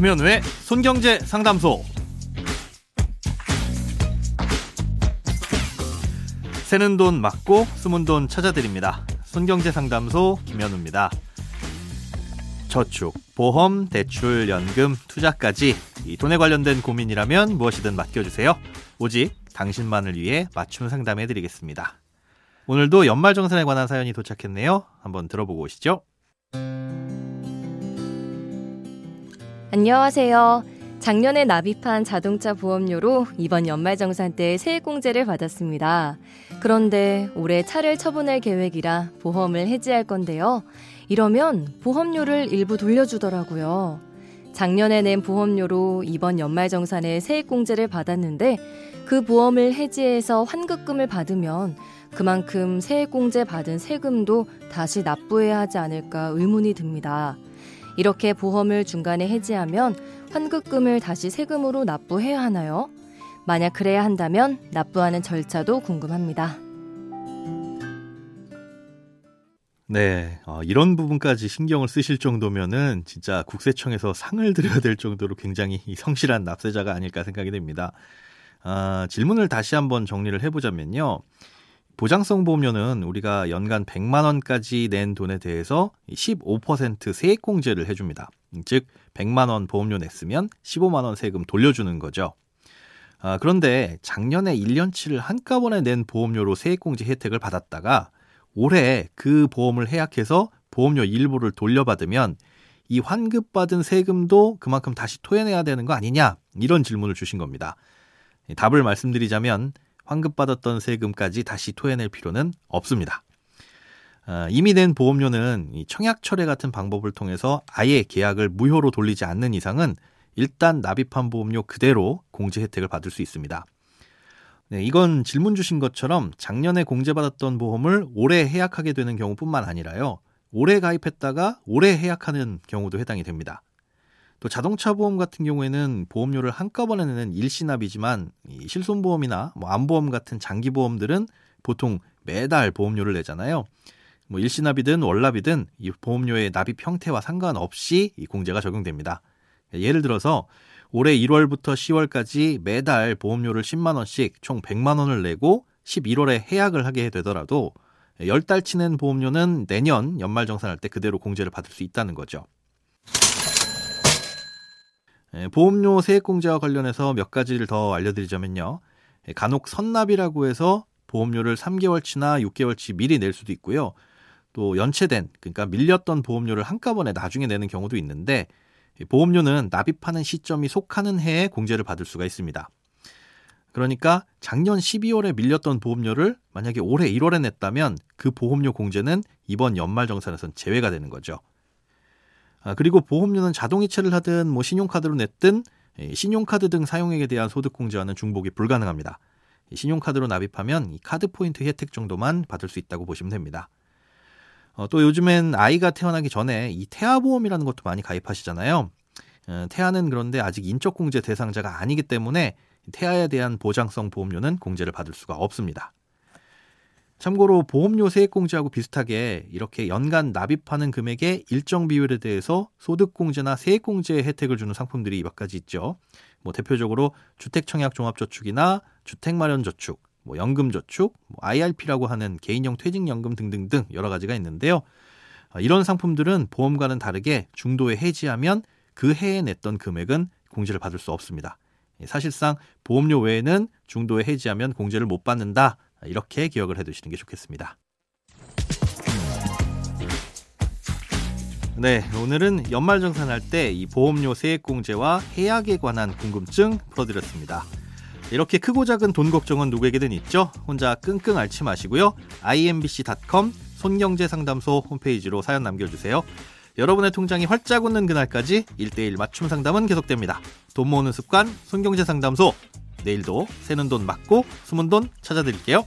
김현우의 손경제 상담소. 새는 돈 맞고 숨은 돈 찾아드립니다. 손경제 상담소 김현우입니다. 저축, 보험, 대출, 연금, 투자까지 이 돈에 관련된 고민이라면 무엇이든 맡겨주세요. 오직 당신만을 위해 맞춤 상담해 드리겠습니다. 오늘도 연말정산에 관한 사연이 도착했네요. 한번 들어보고 오시죠. 안녕하세요. 작년에 납입한 자동차 보험료로 이번 연말정산 때 세액공제를 받았습니다. 그런데 올해 차를 처분할 계획이라 보험을 해지할 건데요. 이러면 보험료를 일부 돌려주더라고요. 작년에 낸 보험료로 이번 연말정산에 세액공제를 받았는데 그 보험을 해지해서 환급금을 받으면 그만큼 세액공제 받은 세금도 다시 납부해야 하지 않을까 의문이 듭니다. 이렇게 보험을 중간에 해지하면 환급금을 다시 세금으로 납부해야 하나요? 만약 그래야 한다면 납부하는 절차도 궁금합니다. 네, 어, 이런 부분까지 신경을 쓰실 정도면은 진짜 국세청에서 상을 드려야 될 정도로 굉장히 성실한 납세자가 아닐까 생각이 됩니다. 아, 질문을 다시 한번 정리를 해보자면요. 보장성 보험료는 우리가 연간 100만 원까지 낸 돈에 대해서 15% 세액공제를 해줍니다. 즉 100만 원 보험료 냈으면 15만 원 세금 돌려주는 거죠. 아, 그런데 작년에 1년치를 한꺼번에 낸 보험료로 세액공제 혜택을 받았다가 올해 그 보험을 해약해서 보험료 일부를 돌려받으면 이 환급받은 세금도 그만큼 다시 토해내야 되는 거 아니냐 이런 질문을 주신 겁니다. 답을 말씀드리자면 환급받았던 세금까지 다시 토해낼 필요는 없습니다. 어, 이미 낸 보험료는 청약 철회 같은 방법을 통해서 아예 계약을 무효로 돌리지 않는 이상은 일단 납입한 보험료 그대로 공제 혜택을 받을 수 있습니다. 네, 이건 질문 주신 것처럼 작년에 공제받았던 보험을 올해 해약하게 되는 경우뿐만 아니라요. 올해 가입했다가 올해 해약하는 경우도 해당이 됩니다. 또 자동차 보험 같은 경우에는 보험료를 한꺼번에 내는 일시납이지만 실손보험이나 뭐 암보험 같은 장기 보험들은 보통 매달 보험료를 내잖아요. 뭐 일시납이든 월납이든 이 보험료의 납입 형태와 상관없이 이 공제가 적용됩니다. 예를 들어서 올해 1월부터 10월까지 매달 보험료를 10만 원씩 총 100만 원을 내고 11월에 해약을 하게 되더라도 10달 치는 보험료는 내년 연말 정산할 때 그대로 공제를 받을 수 있다는 거죠. 예, 보험료 세액공제와 관련해서 몇 가지를 더 알려드리자면요. 예, 간혹 선납이라고 해서 보험료를 3개월치나 6개월치 미리 낼 수도 있고요. 또 연체된, 그러니까 밀렸던 보험료를 한꺼번에 나중에 내는 경우도 있는데 보험료는 납입하는 시점이 속하는 해에 공제를 받을 수가 있습니다. 그러니까 작년 12월에 밀렸던 보험료를 만약에 올해 1월에 냈다면 그 보험료 공제는 이번 연말 정산에선 제외가 되는 거죠. 아, 그리고 보험료는 자동이체를 하든 뭐 신용카드로 냈든 신용카드 등 사용액에 대한 소득공제와는 중복이 불가능합니다. 신용카드로 납입하면 이 카드 포인트 혜택 정도만 받을 수 있다고 보시면 됩니다. 어, 또 요즘엔 아이가 태어나기 전에 이 태아보험이라는 것도 많이 가입하시잖아요. 어, 태아는 그런데 아직 인적공제 대상자가 아니기 때문에 태아에 대한 보장성 보험료는 공제를 받을 수가 없습니다. 참고로 보험료 세액공제하고 비슷하게 이렇게 연간 납입하는 금액의 일정 비율에 대해서 소득공제나 세액공제 혜택을 주는 상품들이 몇 가지 있죠. 뭐 대표적으로 주택청약종합저축이나 주택마련저축, 뭐 연금저축, 뭐 IRP라고 하는 개인형 퇴직연금 등등등 여러 가지가 있는데요. 아, 이런 상품들은 보험과는 다르게 중도에 해지하면 그 해에 냈던 금액은 공제를 받을 수 없습니다. 사실상 보험료 외에는 중도에 해지하면 공제를 못 받는다. 이렇게 기억을 해두시는 게 좋겠습니다. 네, 오늘은 연말정산할 때 이 보험료 세액공제와 해약에 관한 궁금증 풀어드렸습니다. 이렇게 크고 작은 돈 걱정은 누구에게든 있죠. 혼자 끙끙 앓지 마시고요. imbc.com 손경제상담소 홈페이지로 사연 남겨주세요. 여러분의 통장이 활짝 웃는 그날까지 1대1 맞춤 상담은 계속됩니다. 돈 모으는 습관 손경제상담소 내일도 새는 돈 맞고 숨은 돈 찾아드릴게요.